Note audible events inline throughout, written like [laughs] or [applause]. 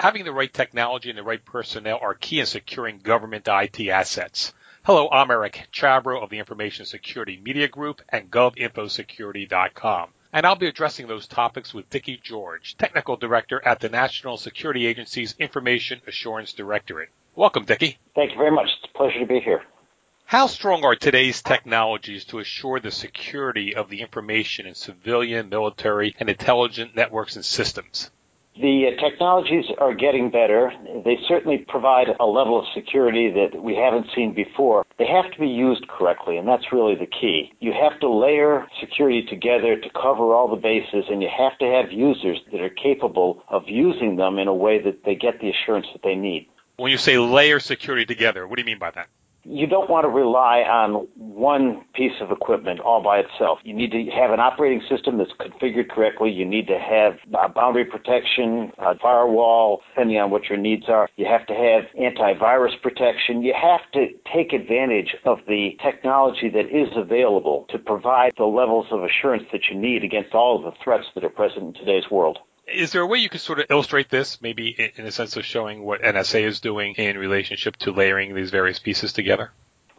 having the right technology and the right personnel are key in securing government IT assets. Hello, I'm Eric Chabrow of the Information Security Media Group and GovInfoSecurity.com. And I'll be addressing those topics with Dickie George, Technical Director at the National Security Agency's Information Assurance Directorate. Welcome, Dickie. Thank you very much. It's a pleasure to be here. How strong are today's technologies to assure the security of the information in civilian, military, and intelligent networks and systems? The uh, technologies are getting better. They certainly provide a level of security that we haven't seen before. They have to be used correctly, and that's really the key. You have to layer security together to cover all the bases, and you have to have users that are capable of using them in a way that they get the assurance that they need. When you say layer security together, what do you mean by that? You don't want to rely on one piece of equipment all by itself. You need to have an operating system that's configured correctly. You need to have boundary protection, a firewall, depending on what your needs are. You have to have antivirus protection. You have to take advantage of the technology that is available to provide the levels of assurance that you need against all of the threats that are present in today's world. Is there a way you could sort of illustrate this, maybe in a sense of showing what NSA is doing in relationship to layering these various pieces together?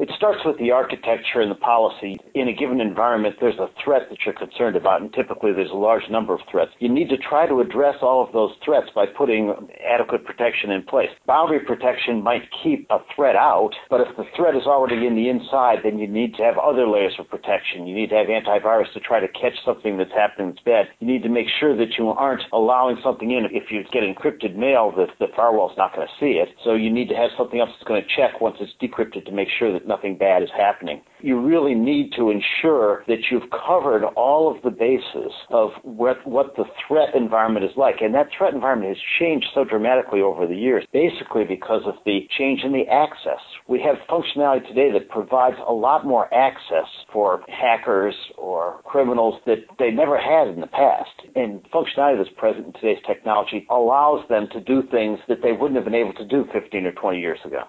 It starts with the architecture and the policy. In a given environment, there's a threat that you're concerned about, and typically there's a large number of threats. You need to try to address all of those threats by putting adequate protection in place. Boundary protection might keep a threat out, but if the threat is already in the inside, then you need to have other layers of protection. You need to have antivirus to try to catch something that's happening that's bad. You need to make sure that you aren't allowing something in. If you get encrypted mail, the, the firewall's not going to see it. So you need to have something else that's going to check once it's decrypted to make sure that nothing bad is happening. You really need to ensure that you've covered all of the bases of what, what the threat environment is like. And that threat environment has changed so dramatically over the years, basically because of the change in the access. We have functionality today that provides a lot more access for hackers or criminals that they never had in the past. And functionality that's present in today's technology allows them to do things that they wouldn't have been able to do 15 or 20 years ago.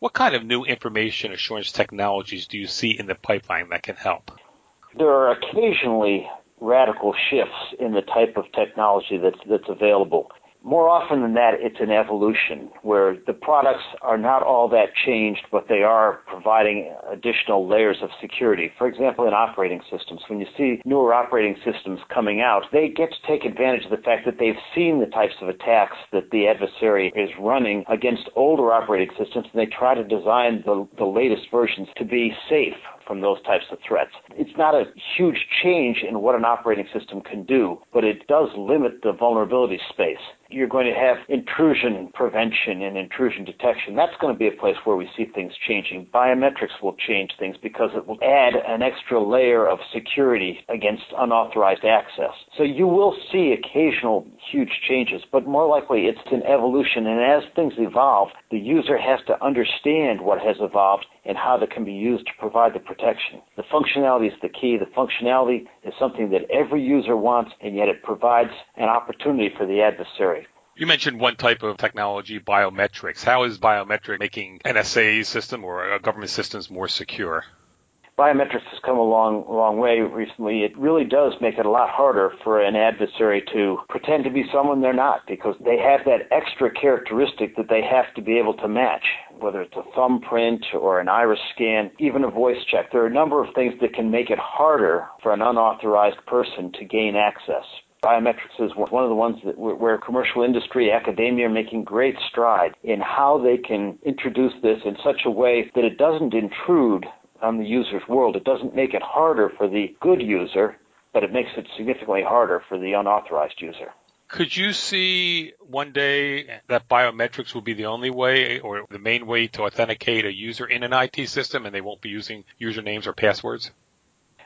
What kind of new information assurance technologies do you see in the pipeline that can help? There are occasionally radical shifts in the type of technology that's, that's available. More often than that, it's an evolution where the products are not all that changed, but they are providing additional layers of security. For example, in operating systems, when you see newer operating systems coming out, they get to take advantage of the fact that they've seen the types of attacks that the adversary is running against older operating systems, and they try to design the, the latest versions to be safe from those types of threats. It's not a huge change in what an operating system can do, but it does limit the vulnerability space. You're going to have intrusion prevention and intrusion detection. That's going to be a place where we see things changing. Biometrics will change things because it will add an extra layer of security against unauthorized access. So you will see occasional huge changes, but more likely it's an evolution. And as things evolve, the user has to understand what has evolved and how that can be used to provide the protection. The functionality is the key. The functionality is something that every user wants, and yet it provides an opportunity for the adversary. You mentioned one type of technology, biometrics. How is biometric making NSA system or uh, government systems more secure? Biometrics has come a long, long way recently. It really does make it a lot harder for an adversary to pretend to be someone they're not because they have that extra characteristic that they have to be able to match, whether it's a thumbprint or an iris scan, even a voice check. There are a number of things that can make it harder for an unauthorized person to gain access. Biometrics is one of the ones that where commercial industry, academia are making great strides in how they can introduce this in such a way that it doesn't intrude on the user's world. It doesn't make it harder for the good user, but it makes it significantly harder for the unauthorized user. Could you see one day that biometrics will be the only way or the main way to authenticate a user in an IT system and they won't be using usernames or passwords?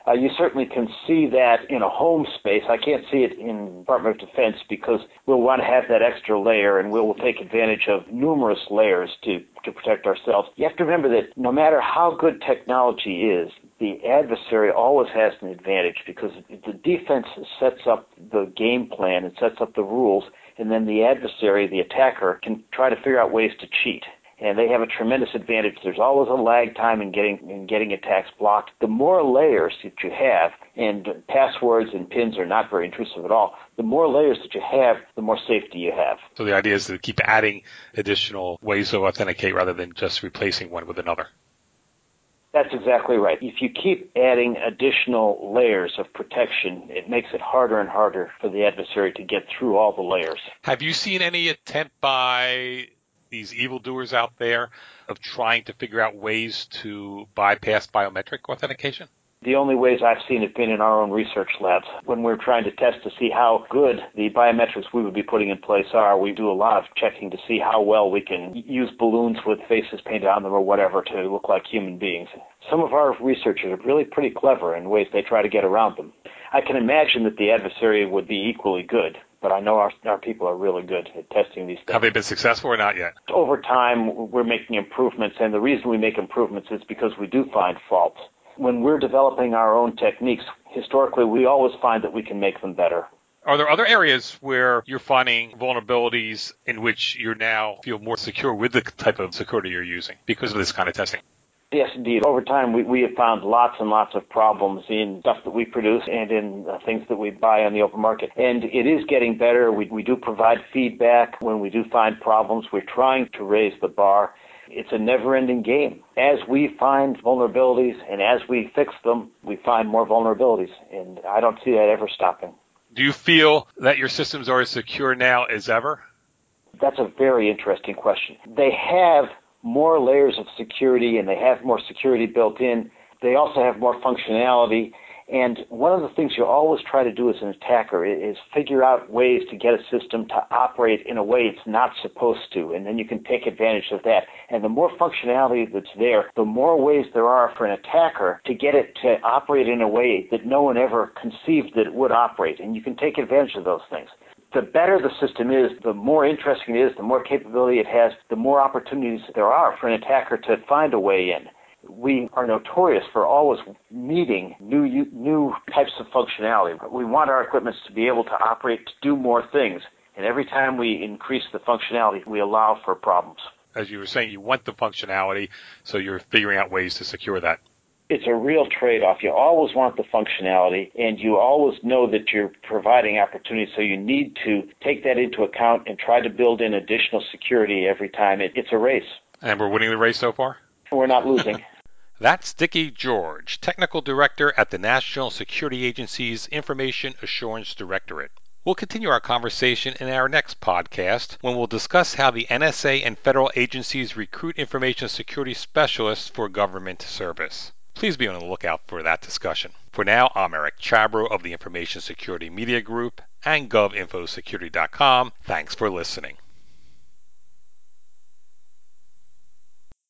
Uh, you certainly can see that in a home space. I can't see it in Department of Defense because we'll want to have that extra layer and we'll take advantage of numerous layers to, to protect ourselves. You have to remember that no matter how good technology is, the adversary always has an advantage because the defense sets up the game plan, it sets up the rules, and then the adversary, the attacker, can try to figure out ways to cheat. And they have a tremendous advantage. There's always a lag time in getting in getting attacks blocked. The more layers that you have, and passwords and pins are not very intrusive at all. The more layers that you have, the more safety you have. So the idea is to keep adding additional ways to authenticate rather than just replacing one with another. That's exactly right. If you keep adding additional layers of protection, it makes it harder and harder for the adversary to get through all the layers. Have you seen any attempt by these evildoers out there of trying to figure out ways to bypass biometric authentication? The only ways I've seen it been in our own research labs. When we're trying to test to see how good the biometrics we would be putting in place are, we do a lot of checking to see how well we can use balloons with faces painted on them or whatever to look like human beings. Some of our researchers are really pretty clever in ways they try to get around them. I can imagine that the adversary would be equally good, but I know our, our people are really good at testing these things. Have they been successful or not yet? Over time, we're making improvements, and the reason we make improvements is because we do find faults when we're developing our own techniques, historically we always find that we can make them better. Are there other areas where you're finding vulnerabilities in which you now feel more secure with the type of security you're using because of this kind of testing? Yes, indeed. Over time, we, we have found lots and lots of problems in stuff that we produce and in uh, things that we buy on the open market. And it is getting better. We, we do provide feedback when we do find problems. We're trying to raise the bar. It's a never ending game. As we find vulnerabilities and as we fix them, we find more vulnerabilities. And I don't see that ever stopping. Do you feel that your systems are as secure now as ever? That's a very interesting question. They have more layers of security and they have more security built in. They also have more functionality and one of the things you always try to do as an attacker is figure out ways to get a system to operate in a way it's not supposed to, and then you can take advantage of that. And the more functionality that's there, the more ways there are for an attacker to get it to operate in a way that no one ever conceived that it would operate, and you can take advantage of those things the better the system is, the more interesting it is, the more capability it has, the more opportunities there are for an attacker to find a way in we are notorious for always needing new new types of functionality. We want our equipment to be able to operate to do more things, and every time we increase the functionality, we allow for problems. As you were saying, you want the functionality, so you're figuring out ways to secure that. It's a real trade-off. You always want the functionality, and you always know that you're providing opportunity, so you need to take that into account and try to build in additional security every time. It, it's a race. And we're winning the race so far? We're not losing. [laughs] That's Dickie George, Technical Director at the National Security Agency's Information Assurance Directorate. We'll continue our conversation in our next podcast when we'll discuss how the NSA and federal agencies recruit information security specialists for government service. Please be on the lookout for that discussion. For now, I'm Eric Chabrow of the Information Security Media Group and GovInfoSecurity.com. Thanks for listening.